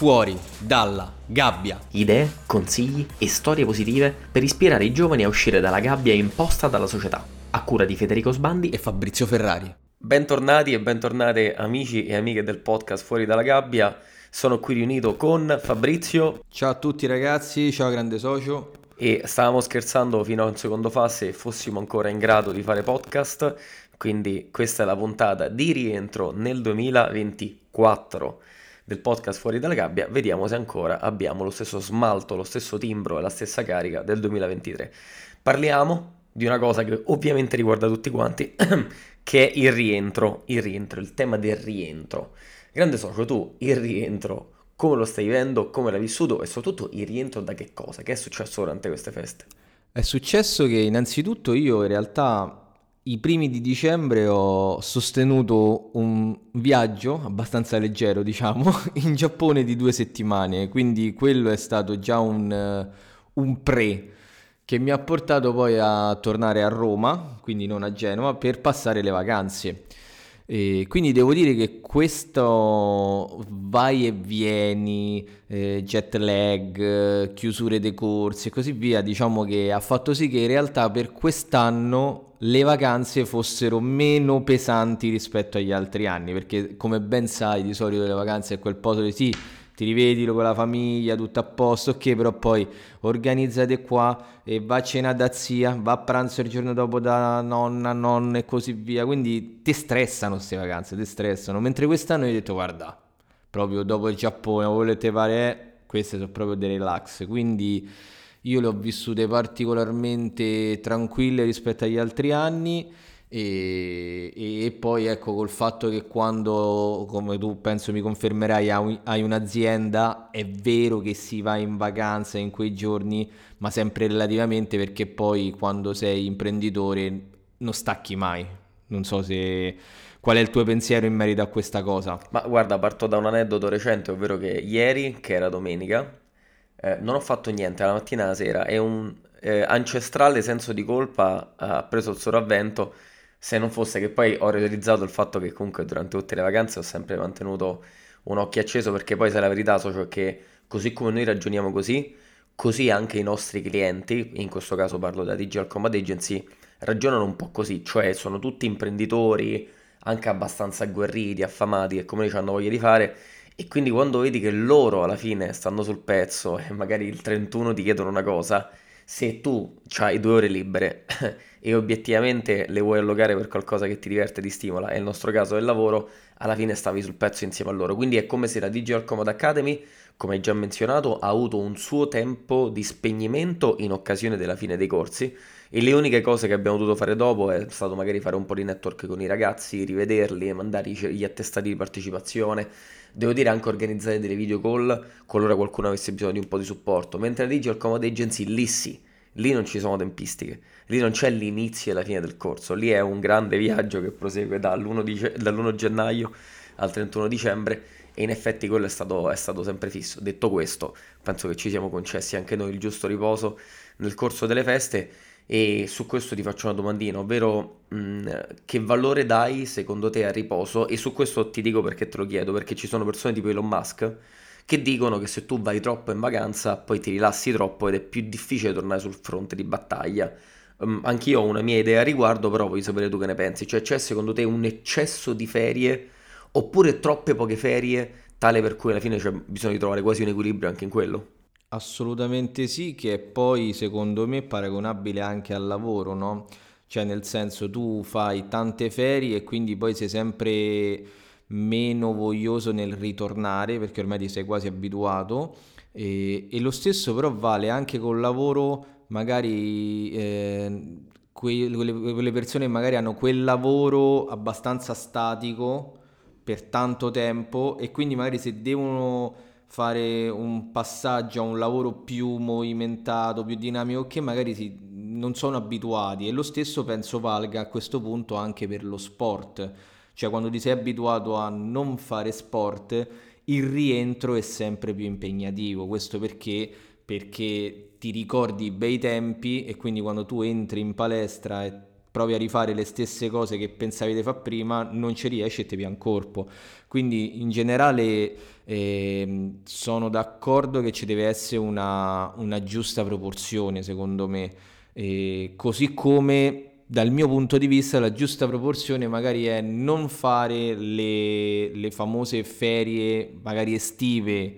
fuori dalla gabbia. Idee, consigli e storie positive per ispirare i giovani a uscire dalla gabbia imposta dalla società. A cura di Federico Sbandi e Fabrizio Ferrari. Bentornati e bentornate amici e amiche del podcast Fuori dalla gabbia. Sono qui riunito con Fabrizio. Ciao a tutti ragazzi, ciao grande socio. E stavamo scherzando fino a un secondo fa se fossimo ancora in grado di fare podcast. Quindi questa è la puntata di rientro nel 2024 del podcast Fuori dalla gabbia, vediamo se ancora abbiamo lo stesso smalto, lo stesso timbro e la stessa carica del 2023. Parliamo di una cosa che ovviamente riguarda tutti quanti, che è il rientro, il rientro, il tema del rientro. Grande socio, tu il rientro come lo stai vivendo, come l'hai vissuto e soprattutto il rientro da che cosa? Che è successo durante queste feste? È successo che innanzitutto io in realtà i primi di dicembre ho sostenuto un viaggio abbastanza leggero, diciamo, in Giappone di due settimane, quindi quello è stato già un, un pre che mi ha portato poi a tornare a Roma, quindi non a Genova, per passare le vacanze. E quindi devo dire che questo vai e vieni, eh, jet lag, chiusure dei corsi e così via, diciamo che ha fatto sì che in realtà per quest'anno le vacanze fossero meno pesanti rispetto agli altri anni, perché come ben sai di solito le vacanze è quel posto di sì ti rivedi con la famiglia, tutto a posto, ok, però poi organizzate qua e va a cena da zia, va a pranzo il giorno dopo da nonna, nonna e così via, quindi ti stressano queste vacanze, ti stressano, mentre quest'anno io ho detto guarda, proprio dopo il Giappone, volete fare, queste sono proprio dei relax, quindi io le ho vissute particolarmente tranquille rispetto agli altri anni e, e, poi ecco col fatto che quando, come tu penso mi confermerai, hai un'azienda, è vero che si va in vacanza in quei giorni, ma sempre relativamente perché poi quando sei imprenditore non stacchi mai. Non so se... Qual è il tuo pensiero in merito a questa cosa? Ma guarda, parto da un aneddoto recente, ovvero che ieri, che era domenica, eh, non ho fatto niente, la mattina alla sera, e un eh, ancestrale senso di colpa ha preso il sopravvento se non fosse che poi ho realizzato il fatto che comunque durante tutte le vacanze ho sempre mantenuto un occhio acceso perché poi se la verità socio è che così come noi ragioniamo così, così anche i nostri clienti, in questo caso parlo da Digital Combat Agency, ragionano un po' così, cioè sono tutti imprenditori anche abbastanza agguerriti, affamati e come noi hanno voglia di fare e quindi quando vedi che loro alla fine stanno sul pezzo e magari il 31 ti chiedono una cosa, se tu hai due ore libere e obiettivamente le vuoi allogare per qualcosa che ti diverte ti stimola, e nel nostro caso il lavoro, alla fine stavi sul pezzo insieme a loro. Quindi è come se la Digital Comod Academy, come hai già menzionato, ha avuto un suo tempo di spegnimento in occasione della fine dei corsi e le uniche cose che abbiamo dovuto fare dopo è stato magari fare un po' di network con i ragazzi, rivederli, mandare gli attestati di partecipazione, devo dire anche organizzare delle video call qualora qualcuno avesse bisogno di un po' di supporto, mentre la Digital Comod Agency lì sì, lì non ci sono tempistiche, lì non c'è l'inizio e la fine del corso, lì è un grande viaggio che prosegue dall'1, dice- dall'1 gennaio al 31 dicembre e in effetti quello è stato, è stato, sempre fisso. Detto questo, penso che ci siamo concessi anche noi il giusto riposo nel corso delle feste e su questo ti faccio una domandina, ovvero mh, mm, che valore dai secondo te al riposo? E su questo ti dico perché te lo chiedo, perché ci sono persone tipo Elon Musk che dicono che se tu vai troppo in vacanza poi ti rilassi troppo ed è più difficile tornare sul fronte di battaglia. Um, anch'io ho una mia idea a riguardo, però voglio sapere tu che ne pensi. Cioè c'è secondo te un eccesso di ferie oppure troppe poche ferie tale per cui alla fine c'è bisogno di trovare quasi un equilibrio anche in quello? Assolutamente sì, che poi secondo me è paragonabile anche al lavoro, no? Cioè nel senso tu fai tante ferie e quindi poi sei sempre meno voglioso nel ritornare perché ormai ti sei quasi abituato e, e lo stesso però vale anche col lavoro, magari eh, que- quelle, quelle persone magari hanno quel lavoro abbastanza statico per tanto tempo e quindi magari se devono fare un passaggio a un lavoro più movimentato, più dinamico, che magari si, non sono abituati. E lo stesso penso valga a questo punto anche per lo sport, cioè quando ti sei abituato a non fare sport, il rientro è sempre più impegnativo, questo perché? Perché ti ricordi i bei tempi e quindi quando tu entri in palestra e provi a rifare le stesse cose che pensavi di fare prima, non ci riesci e ti pian corpo. Quindi in generale eh, sono d'accordo che ci deve essere una, una giusta proporzione, secondo me. E così come dal mio punto di vista la giusta proporzione magari è non fare le, le famose ferie magari estive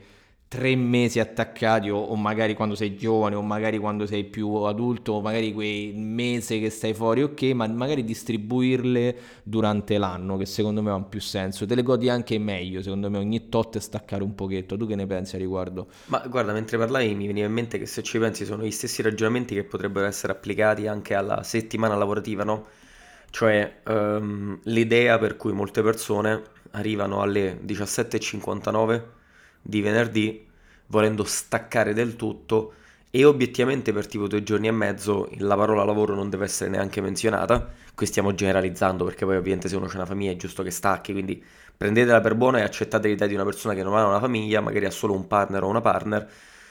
tre mesi attaccati o, o, magari quando sei giovane o magari quando sei più adulto o magari quei mesi che stai fuori ok ma magari distribuirle durante l'anno che secondo me ha più senso te le godi anche meglio secondo me ogni tot staccare un pochetto tu che ne pensi a riguardo? Ma guarda mentre parlavi mi veniva in mente che se ci pensi sono gli stessi ragionamenti che potrebbero essere applicati anche alla settimana lavorativa no? cioè um, l'idea per cui molte persone arrivano alle 17.59 di venerdì, volendo staccare del tutto e obiettivamente per tipo due giorni e mezzo la parola lavoro non deve essere neanche menzionata. Qui stiamo generalizzando perché poi ovviamente se uno c'è una famiglia è giusto che stacchi, quindi prendetela per buona e accettate l'idea di una persona che non ha una famiglia, magari ha solo un partner o una partner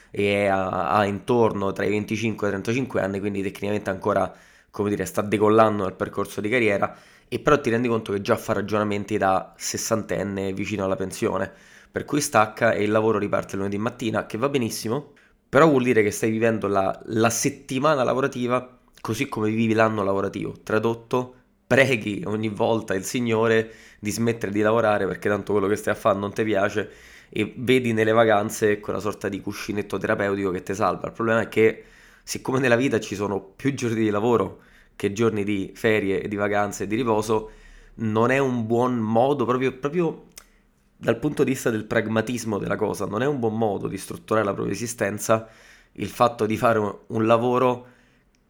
e ha, ha intorno tra i 25 e i 35 anni, quindi tecnicamente ancora, come dire, sta decollando nel percorso di carriera e però ti rendi conto che già fa ragionamenti da sessantenne vicino alla pensione per cui stacca e il lavoro riparte lunedì mattina, che va benissimo, però vuol dire che stai vivendo la, la settimana lavorativa così come vivi l'anno lavorativo. Tradotto, preghi ogni volta il Signore di smettere di lavorare perché tanto quello che stai a fare non ti piace e vedi nelle vacanze quella sorta di cuscinetto terapeutico che ti salva. Il problema è che siccome nella vita ci sono più giorni di lavoro che giorni di ferie, di vacanze e di riposo, non è un buon modo proprio, proprio dal punto di vista del pragmatismo della cosa, non è un buon modo di strutturare la propria esistenza il fatto di fare un, lavoro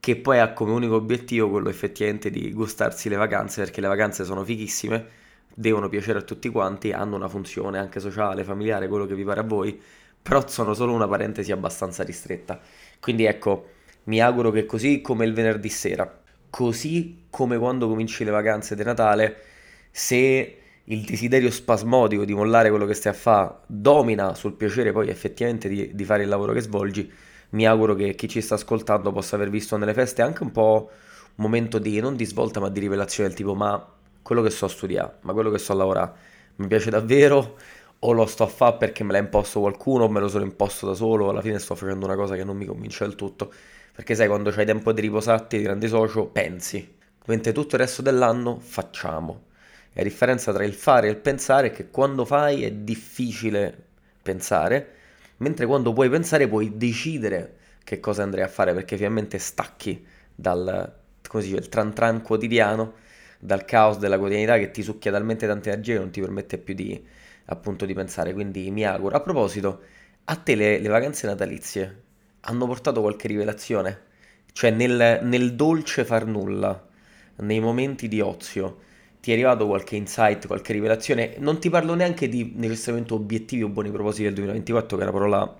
che poi ha come unico obiettivo quello effettivamente di gustarsi le vacanze, perché le vacanze sono fighissime, devono piacere a tutti quanti, hanno una funzione anche sociale, familiare, quello che vi pare a voi, però sono solo una parentesi abbastanza ristretta. Quindi ecco, mi auguro che così come il venerdì sera, così come quando cominci le vacanze di Natale, se il desiderio spasmodico di mollare quello che stai a fare domina sul piacere poi effettivamente di, di, fare il lavoro che svolgi, mi auguro che chi ci sta ascoltando possa aver visto nelle feste anche un po' un momento di, non di svolta ma di rivelazione del tipo ma quello che so studiare, ma quello che so lavorare, mi piace davvero? O lo sto a fare perché me l'ha imposto qualcuno o me lo sono imposto da solo, alla fine sto facendo una cosa che non mi convince del tutto, perché sai quando c'hai tempo di riposarti, di grandi socio, pensi, mentre tutto il resto dell'anno facciamo la differenza tra il fare e il pensare è che quando fai è difficile pensare, mentre quando puoi pensare puoi decidere che cosa andrai a fare perché finalmente stacchi dal come si dice, il tran tran quotidiano, dal caos della quotidianità che ti succhia talmente tante energie che non ti permette più di, appunto, di pensare. Quindi mi auguro. A proposito, a te le, le vacanze natalizie hanno portato qualche rivelazione? Cioè nel, nel dolce far nulla, nei momenti di ozio, ti è arrivato qualche insight, qualche rivelazione? Non ti parlo neanche di necessariamente obiettivi o buoni propositi del 2024, che è una parola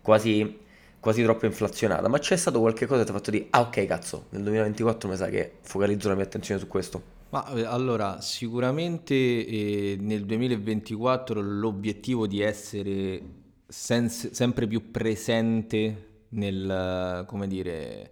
quasi, quasi troppo inflazionata, ma c'è stato qualche cosa che ti ha fatto dire, ah ok cazzo, nel 2024 mi sa che focalizzo la mia attenzione su questo. Ma eh, allora, sicuramente eh, nel 2024 l'obiettivo di essere sens- sempre più presente nel, come dire,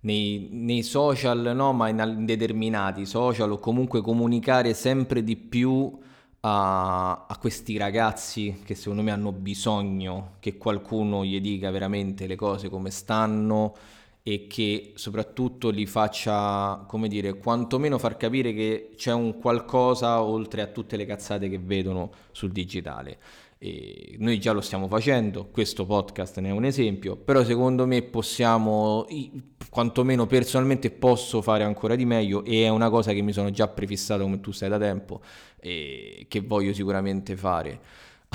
nei, nei social, no, ma in, determinati social o comunque comunicare sempre di più a, a, questi ragazzi che secondo me hanno bisogno che qualcuno gli dica veramente le cose come stanno e che soprattutto li faccia, come dire, quantomeno far capire che c'è un qualcosa oltre a tutte le cazzate che vedono sul digitale. E noi già lo stiamo facendo, questo podcast ne è un esempio, però secondo me possiamo, quantomeno personalmente posso fare ancora di meglio e è una cosa che mi sono già prefissato come tu sai da tempo e che voglio sicuramente fare.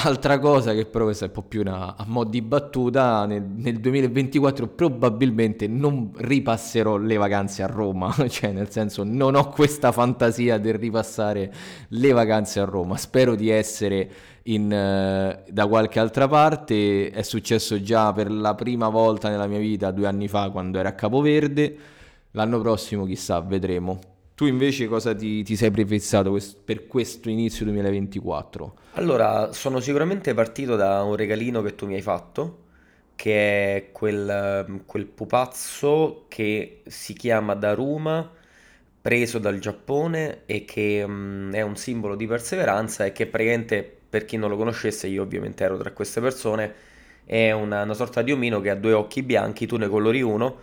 Altra cosa che però questa è un po' più una, a mo' di battuta, nel, nel, 2024 probabilmente non ripasserò le vacanze a Roma, cioè nel senso non ho questa fantasia del ripassare le vacanze a Roma, spero di essere in, uh, da qualche altra parte, è successo già per la prima volta nella mia vita due anni fa quando ero a Capoverde, l'anno prossimo chissà, vedremo. Tu invece cosa ti, ti sei prefissato per questo inizio 2024? Allora, sono sicuramente partito da un regalino che tu mi hai fatto, che è quel, quel pupazzo che si chiama Daruma preso dal Giappone e che mh, è un simbolo di perseveranza e che praticamente, per chi non lo conoscesse, io ovviamente ero tra queste persone, è una, una sorta di omino che ha due occhi bianchi, tu ne colori uno,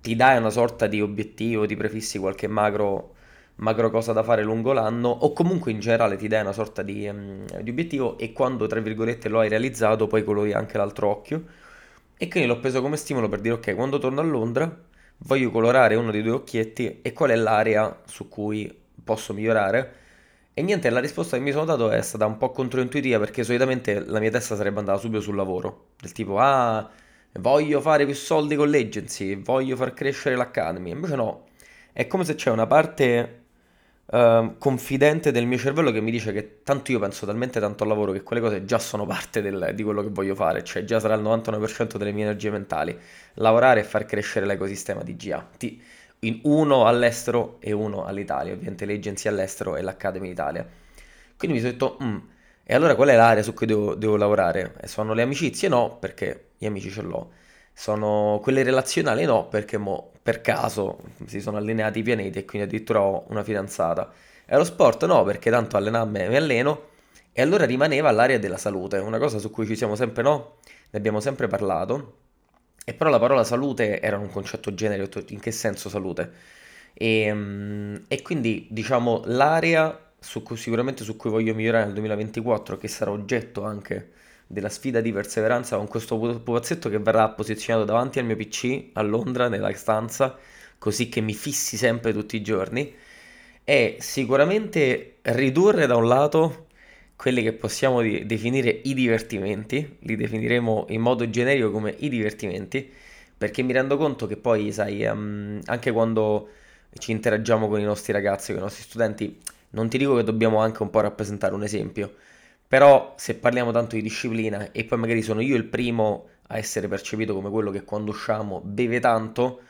ti dai una sorta di obiettivo, ti prefissi qualche macro, macro cosa da fare lungo l'anno o comunque in generale ti dai una sorta di, um, di obiettivo e quando tra virgolette lo hai realizzato poi colori anche l'altro occhio. E quindi l'ho preso come stimolo per dire ok quando torno a Londra voglio colorare uno dei due occhietti e qual è l'area su cui posso migliorare? E niente, la risposta che mi sono dato è stata un po' controintuitiva perché solitamente la mia testa sarebbe andata subito sul lavoro, del tipo ah, voglio fare più soldi con l'agency, voglio far crescere l'academy, invece no, è come se c'è una parte uh, confidente del mio cervello che mi dice che tanto io penso talmente tanto al lavoro che quelle cose già sono parte del, di quello che voglio fare, cioè già sarà il 99% delle mie energie mentali, lavorare e far crescere l'ecosistema di GA. Ti, in uno all'estero e uno all'Italia, ovviamente le agenzie all'estero e l'Academy Italia. Quindi mi sono detto, mm, e allora qual è l'area su cui devo, devo lavorare? Sono le amicizie? No, perché gli amici ce l'ho. Sono quelle relazionali? No, perché mo, per caso si sono allineati i pianeti e quindi addirittura ho una fidanzata. E lo sport? No, perché tanto allenarmi mi alleno. E allora rimaneva l'area della salute, una cosa su cui ci siamo sempre, no? Ne abbiamo sempre parlato e però la parola salute era un concetto generico, in che senso salute? E, ehm, e quindi diciamo l'area su cui, sicuramente su cui voglio migliorare nel 2024, che sarà oggetto anche della sfida di perseveranza con questo pupazzetto che verrà posizionato davanti al mio PC a Londra nella stanza, così che mi fissi sempre tutti i giorni, è sicuramente ridurre da un lato quelli che possiamo di- definire i divertimenti, li definiremo in modo generico come i divertimenti, perché mi rendo conto che poi, sai, um, anche quando ci interagiamo con i nostri ragazzi, con i nostri studenti, non ti dico che dobbiamo anche un po' rappresentare un esempio, però se parliamo tanto di disciplina e poi magari sono io il primo a essere percepito come quello che quando usciamo beve tanto,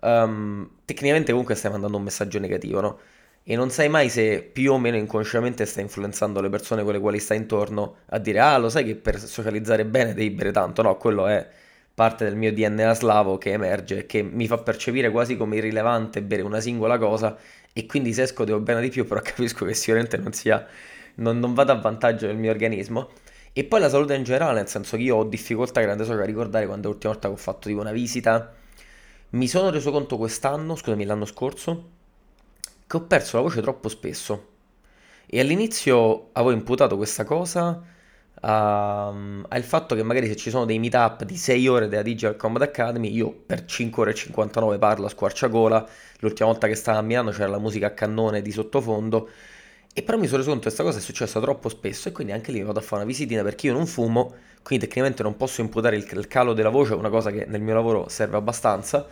um, tecnicamente comunque stai mandando un messaggio negativo, no? e non sai mai se più o meno inconsciamente stai influenzando le persone con le quali stai intorno a dire ah lo sai che per socializzare bene devi bere tanto, no, quello è parte del mio DNA slavo che emerge, che mi fa percepire quasi come irrilevante bere una singola cosa e quindi se esco devo bere di più, però capisco che sicuramente non sia, non, non vada a vantaggio del mio organismo. E poi la salute in generale, nel senso che io ho difficoltà grande so a ricordare quando l'ultima volta che ho fatto tipo una visita, mi sono reso conto quest'anno, scusami, l'anno scorso, che ho perso la voce troppo spesso. E all'inizio avevo imputato questa cosa um, al fatto che magari se ci sono dei meetup di 6 ore della Digital Combat Academy, io per 5 ore e 59 parlo a squarciagola. L'ultima volta che stavo a Milano c'era la musica a cannone di sottofondo. E però mi sono reso conto che questa cosa è successa troppo spesso e quindi anche lì vado a fare una visitina perché io non fumo, quindi tecnicamente non posso imputare il, il calo della voce, una cosa che nel mio lavoro serve abbastanza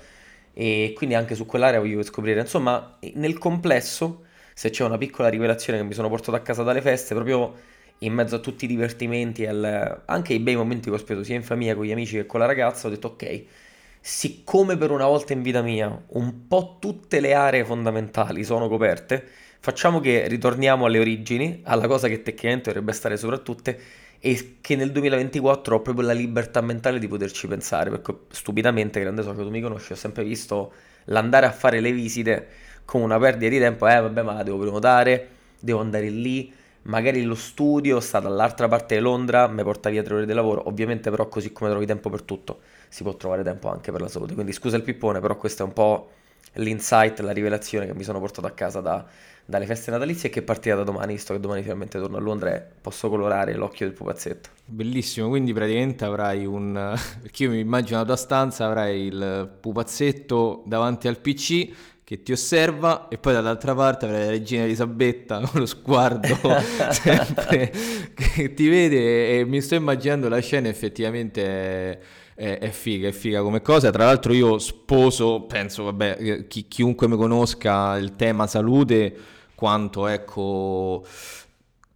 e quindi anche su quell'area voglio scoprire. Insomma, nel complesso, se c'è una piccola rivelazione che mi sono portato a casa dalle feste, proprio in mezzo a tutti i divertimenti al, anche i bei momenti che ho speso sia in famiglia con gli amici che con la ragazza, ho detto ok, siccome per una volta in vita mia un po' tutte le aree fondamentali sono coperte, facciamo che ritorniamo alle origini, alla cosa che tecnicamente dovrebbe stare sopra tutte e che nel 2024 ho proprio la libertà mentale di poterci pensare, perché stupidamente, grande socio, tu mi conosci, ho sempre visto l'andare a fare le visite come una perdita di tempo, eh vabbè ma devo prenotare, devo andare lì, magari lo studio sta dall'altra parte di Londra, mi porta via tre ore di lavoro, ovviamente però così come trovi tempo per tutto, si può trovare tempo anche per la salute, quindi scusa il pippone, però questo è un po' l'insight, la rivelazione che mi sono portato a casa da dalle feste natalizie e che partirà da domani, visto che domani finalmente torno a Londra e posso colorare l'occhio del pupazzetto. Bellissimo, quindi praticamente avrai un... perché io mi immagino la tua stanza, avrai il pupazzetto davanti al PC che ti osserva e poi dall'altra parte avrai la regina Elisabetta con lo sguardo sempre che ti vede e mi sto immaginando la scena effettivamente è, è, figa, è figa come cosa. Tra l'altro io sposo, penso, vabbè, eh, chi, chiunque mi conosca il tema salute, quanto ecco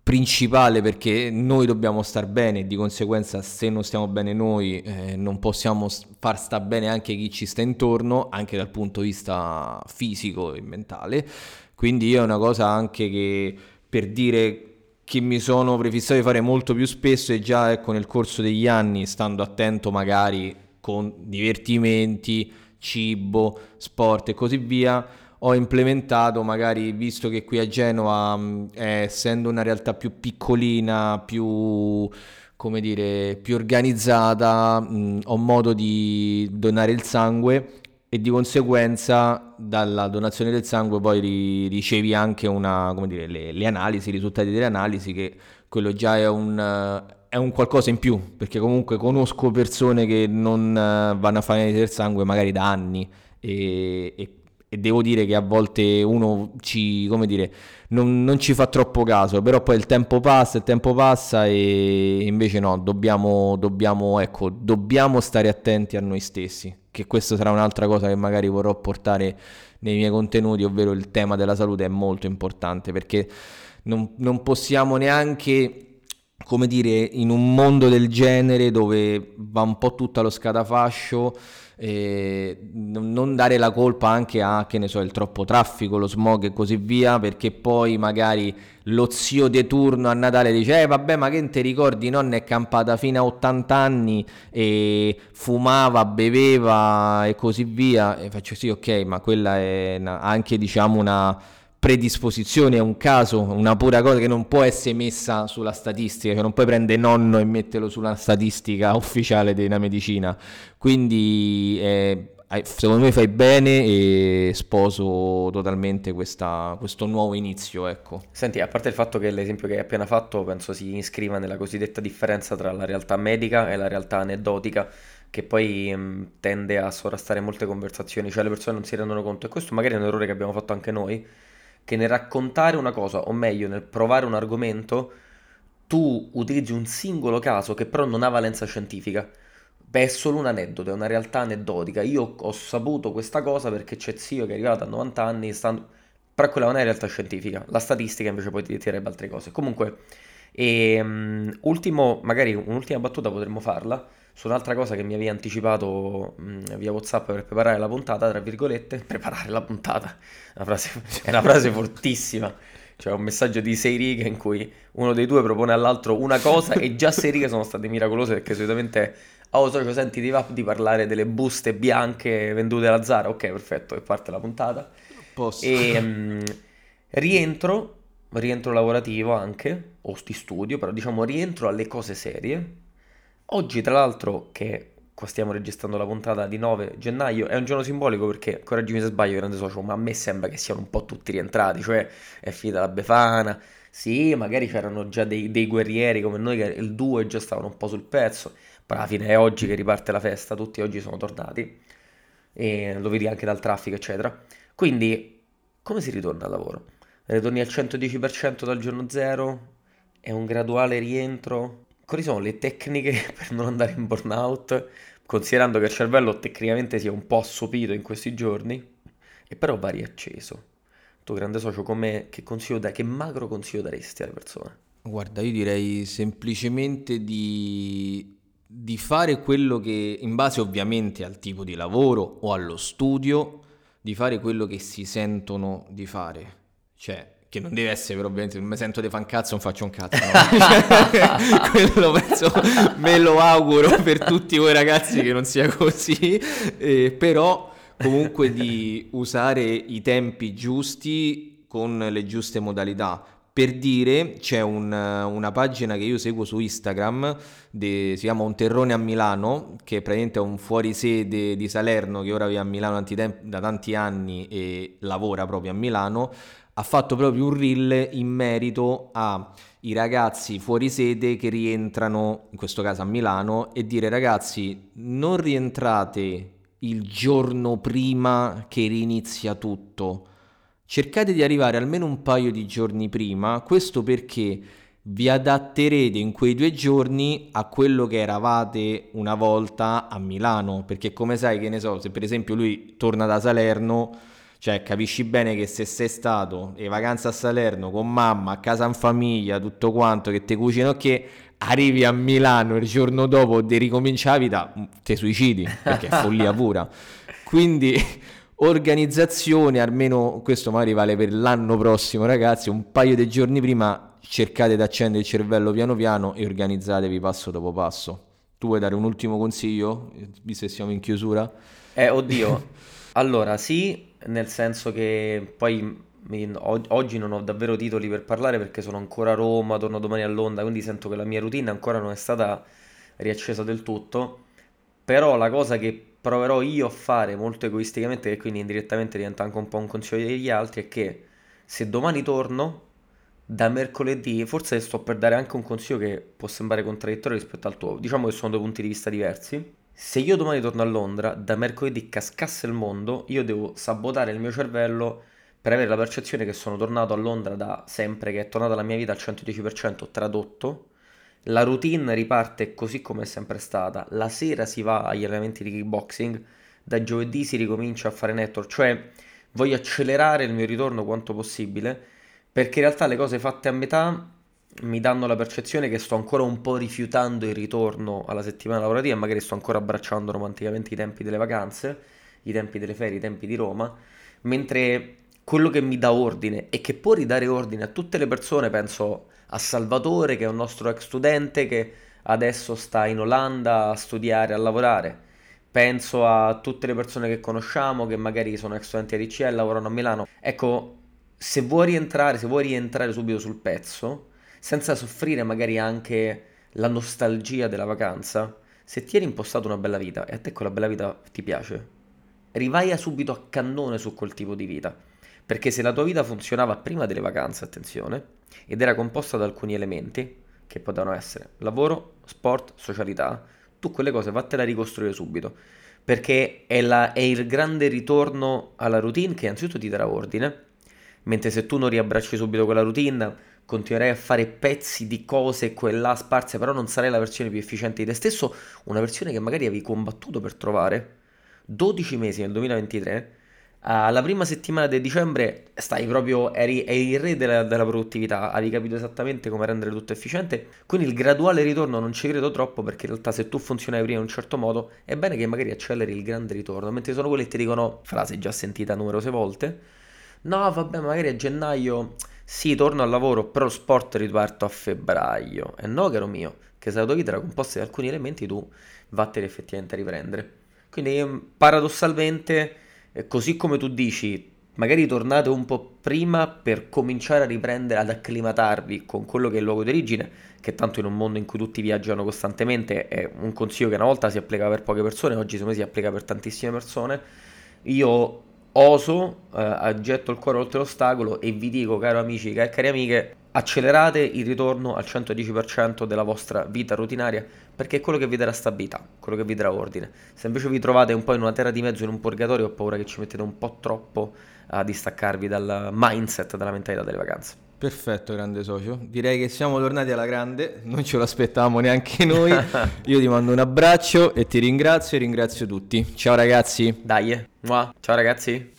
principale perché noi dobbiamo star bene di conseguenza se non stiamo bene noi eh, non possiamo far sta bene anche chi ci sta intorno anche dal punto di vista fisico e mentale quindi è una cosa anche che per dire che mi sono prefissato di fare molto più spesso e già ecco nel corso degli anni stando attento magari con divertimenti, cibo, sport e così via ho implementato, magari visto che qui a Genova, mh, eh, essendo una realtà più piccolina, più come dire, più organizzata, mh, ho modo di donare il sangue e di conseguenza dalla donazione del sangue poi ri- ricevi anche una, dire, le, le analisi, i risultati delle analisi, che quello già è un, è un qualcosa in più, perché comunque conosco persone che non eh, vanno a fare del sangue magari da anni e, e e devo dire che a volte uno ci, dire, non, non, ci fa troppo caso, però poi il tempo passa, il tempo passa e invece no, dobbiamo, dobbiamo, ecco, dobbiamo stare attenti a noi stessi, che questa sarà un'altra cosa che magari vorrò portare nei miei contenuti, ovvero il tema della salute è molto importante perché non, non possiamo neanche come dire, in un mondo del genere dove va un po' tutto allo scatafascio, eh, non dare la colpa anche a, che ne so, il troppo traffico, lo smog e così via, perché poi magari lo zio di turno a Natale dice, eh vabbè ma che ti ricordi, nonna è campata fino a 80 anni e fumava, beveva e così via, e faccio sì ok, ma quella è anche diciamo una predisposizione, è un caso, una pura cosa che non può essere messa sulla statistica, che non puoi prendere nonno e metterlo sulla statistica ufficiale della medicina. Quindi eh, secondo me fai bene e sposo totalmente questa, questo nuovo inizio. Ecco. Senti, a parte il fatto che l'esempio che hai appena fatto penso si iscriva nella cosiddetta differenza tra la realtà medica e la realtà aneddotica che poi mh, tende a sovrastare molte conversazioni, cioè le persone non si rendono conto e questo magari è un errore che abbiamo fatto anche noi che nel raccontare una cosa, o meglio nel provare un argomento, tu utilizzi un singolo caso che però non ha valenza scientifica. Beh, è solo un aneddoto, è una realtà aneddotica. Io ho saputo questa cosa perché c'è zio che è arrivato a 90 anni, stanno... però quella non è realtà scientifica. La statistica invece poi ti direbbe altre cose. Comunque, e, um, ultimo, magari un'ultima battuta potremmo farla su un'altra cosa che mi avevi anticipato mh, via WhatsApp per preparare la puntata, tra virgolette, preparare la puntata, una frase, è una frase fortissima. Cioè un messaggio di sei righe in cui uno dei due propone all'altro una cosa e già sei righe sono state miracolose perché solitamente oh socio senti ti va di parlare delle buste bianche vendute alla Zara ok perfetto e parte la puntata Posso. e mh, rientro rientro lavorativo anche o di studio però diciamo rientro alle cose serie Oggi, tra l'altro, che stiamo registrando la puntata di 9 gennaio, è un giorno simbolico perché, correggimi se sbaglio, grande socio, ma a me sembra che siano un po' tutti rientrati, cioè è finita la Befana, sì, magari c'erano già dei, dei guerrieri come noi che il 2 già stavano un po' sul pezzo, però alla fine è oggi che riparte la festa, tutti oggi sono tornati, e lo vedi anche dal traffico, eccetera. Quindi, come si ritorna al lavoro? Ritorni al 110% dal giorno zero? È un graduale rientro? Quali sono le tecniche per non andare in burnout, considerando che il cervello tecnicamente si è un po' assopito in questi giorni, e però va riacceso. Tuo grande socio, come, che, consiglio da, che macro consiglio daresti alle persone? Guarda, io direi semplicemente di, di fare quello che, in base ovviamente al tipo di lavoro o allo studio, di fare quello che si sentono di fare. Cioè, che non deve essere però ovviamente non mi sento di fan cazzo non faccio un cazzo no? quello penso me lo auguro per tutti voi ragazzi che non sia così. Eh, però comunque di usare i tempi giusti con le giuste modalità. Per dire, c'è un, una pagina che io seguo su Instagram, de, si chiama Un Terrone a Milano, che praticamente è un fuorisede di Salerno che ora vive a Milano da tanti anni e lavora proprio a Milano ha fatto proprio un reel in merito ai ragazzi fuori sede che rientrano, in questo caso a Milano, e dire ragazzi non rientrate il giorno prima che rinizia tutto, cercate di arrivare almeno un paio di giorni prima, questo perché vi adatterete in quei due giorni a quello che eravate una volta a Milano, perché come sai che ne so, se per esempio lui torna da Salerno, cioè, capisci bene che se sei stato in vacanza a Salerno con mamma, a casa in famiglia, tutto quanto, che ti cucino che arrivi a Milano il giorno dopo di ricominciare la vita, mm, ti suicidi, perché è follia pura. Quindi organizzazione, almeno questo magari vale per l'anno prossimo, ragazzi, un paio di giorni prima cercate di accendere il cervello piano piano e organizzatevi passo dopo passo. Tu vuoi dare un ultimo consiglio, visto che siamo in chiusura? Eh, oddio. allora, sì, nel senso che poi oggi non ho davvero titoli per parlare perché sono ancora a Roma, torno domani a Londra, quindi sento che la mia routine ancora non è stata riaccesa del tutto. Però la cosa che proverò io a fare molto egoisticamente, che quindi indirettamente diventa anche un po' un consiglio degli altri, è che se domani torno, da mercoledì, forse sto per dare anche un consiglio che può sembrare contraddittorio rispetto al tuo, diciamo che sono due punti di vista diversi. Se io domani torno a Londra, da mercoledì cascasse il mondo, io devo sabotare il mio cervello per avere la percezione che sono tornato a Londra da sempre, che è tornata la mia vita al 110% tradotto. La routine riparte così come è sempre stata. La sera si va agli allenamenti di kickboxing, da giovedì si ricomincia a fare network, cioè voglio accelerare il mio ritorno quanto possibile, perché in realtà le cose fatte a metà mi danno la percezione che sto ancora un po' rifiutando il ritorno alla settimana lavorativa e magari sto ancora abbracciando romanticamente i tempi delle vacanze, i tempi delle ferie, i tempi di Roma, mentre quello che mi dà ordine e che può ridare ordine a tutte le persone, penso a Salvatore che è un nostro ex studente che adesso sta in Olanda a studiare, a lavorare. Penso a tutte le persone che conosciamo che magari sono ex studenti di RCE e lavorano a Milano. Ecco, se vuoi rientrare, se vuoi rientrare subito sul pezzo, senza soffrire magari anche la nostalgia della vacanza, se ti eri impostato una bella vita e a te quella bella vita ti piace, rivai subito a cannone su quel tipo di vita. Perché se la tua vita funzionava prima delle vacanze, attenzione, ed era composta da alcuni elementi, che potevano essere lavoro, sport, socialità, tu quelle cose vattene a ricostruire subito, perché è, la, è il grande ritorno alla routine che innanzitutto ti darà ordine, mentre se tu non riabbracci subito quella routine, continuerai a fare pezzi di cose quella sparse, però non sarai la versione più efficiente di te stesso, una versione che magari avevi combattuto per trovare. 12 mesi nel 2023 alla prima settimana di dicembre stai proprio, eri, eri il re della, della, produttività, avevi capito esattamente come rendere tutto efficiente, quindi il graduale ritorno non ci credo troppo perché in realtà se tu funzionavi prima in un certo modo è bene che magari acceleri il grande ritorno, mentre sono quelli che ti dicono, frase già sentita numerose volte, no vabbè magari a gennaio sì torno al lavoro però lo sport riparto a febbraio, e no caro mio, che se la tua vita era composta di alcuni elementi tu vattene effettivamente a riprendere. Quindi paradossalmente così come tu dici, magari tornate un po' prima per cominciare a riprendere ad acclimatarvi con quello che è il luogo d'origine, che tanto in un mondo in cui tutti viaggiano costantemente è un consiglio che una volta si applicava per poche persone, oggi secondo me si applica per tantissime persone. Io oso, eh, getto il cuore oltre l'ostacolo e vi dico, caro amici e cari amiche, accelerate il ritorno al 110% della vostra vita rutinaria perché è quello che vi darà stabilità, quello che vi darà ordine. Se invece vi trovate un po' in una terra di mezzo, in un purgatorio, ho paura che ci mettete un po' troppo a distaccarvi dal mindset, dalla mentalità delle vacanze. Perfetto, grande socio. Direi che siamo tornati alla grande, non ce lo aspettavamo neanche noi. Io ti mando un abbraccio e ti ringrazio e ringrazio tutti. Ciao ragazzi. Dai, ciao ragazzi.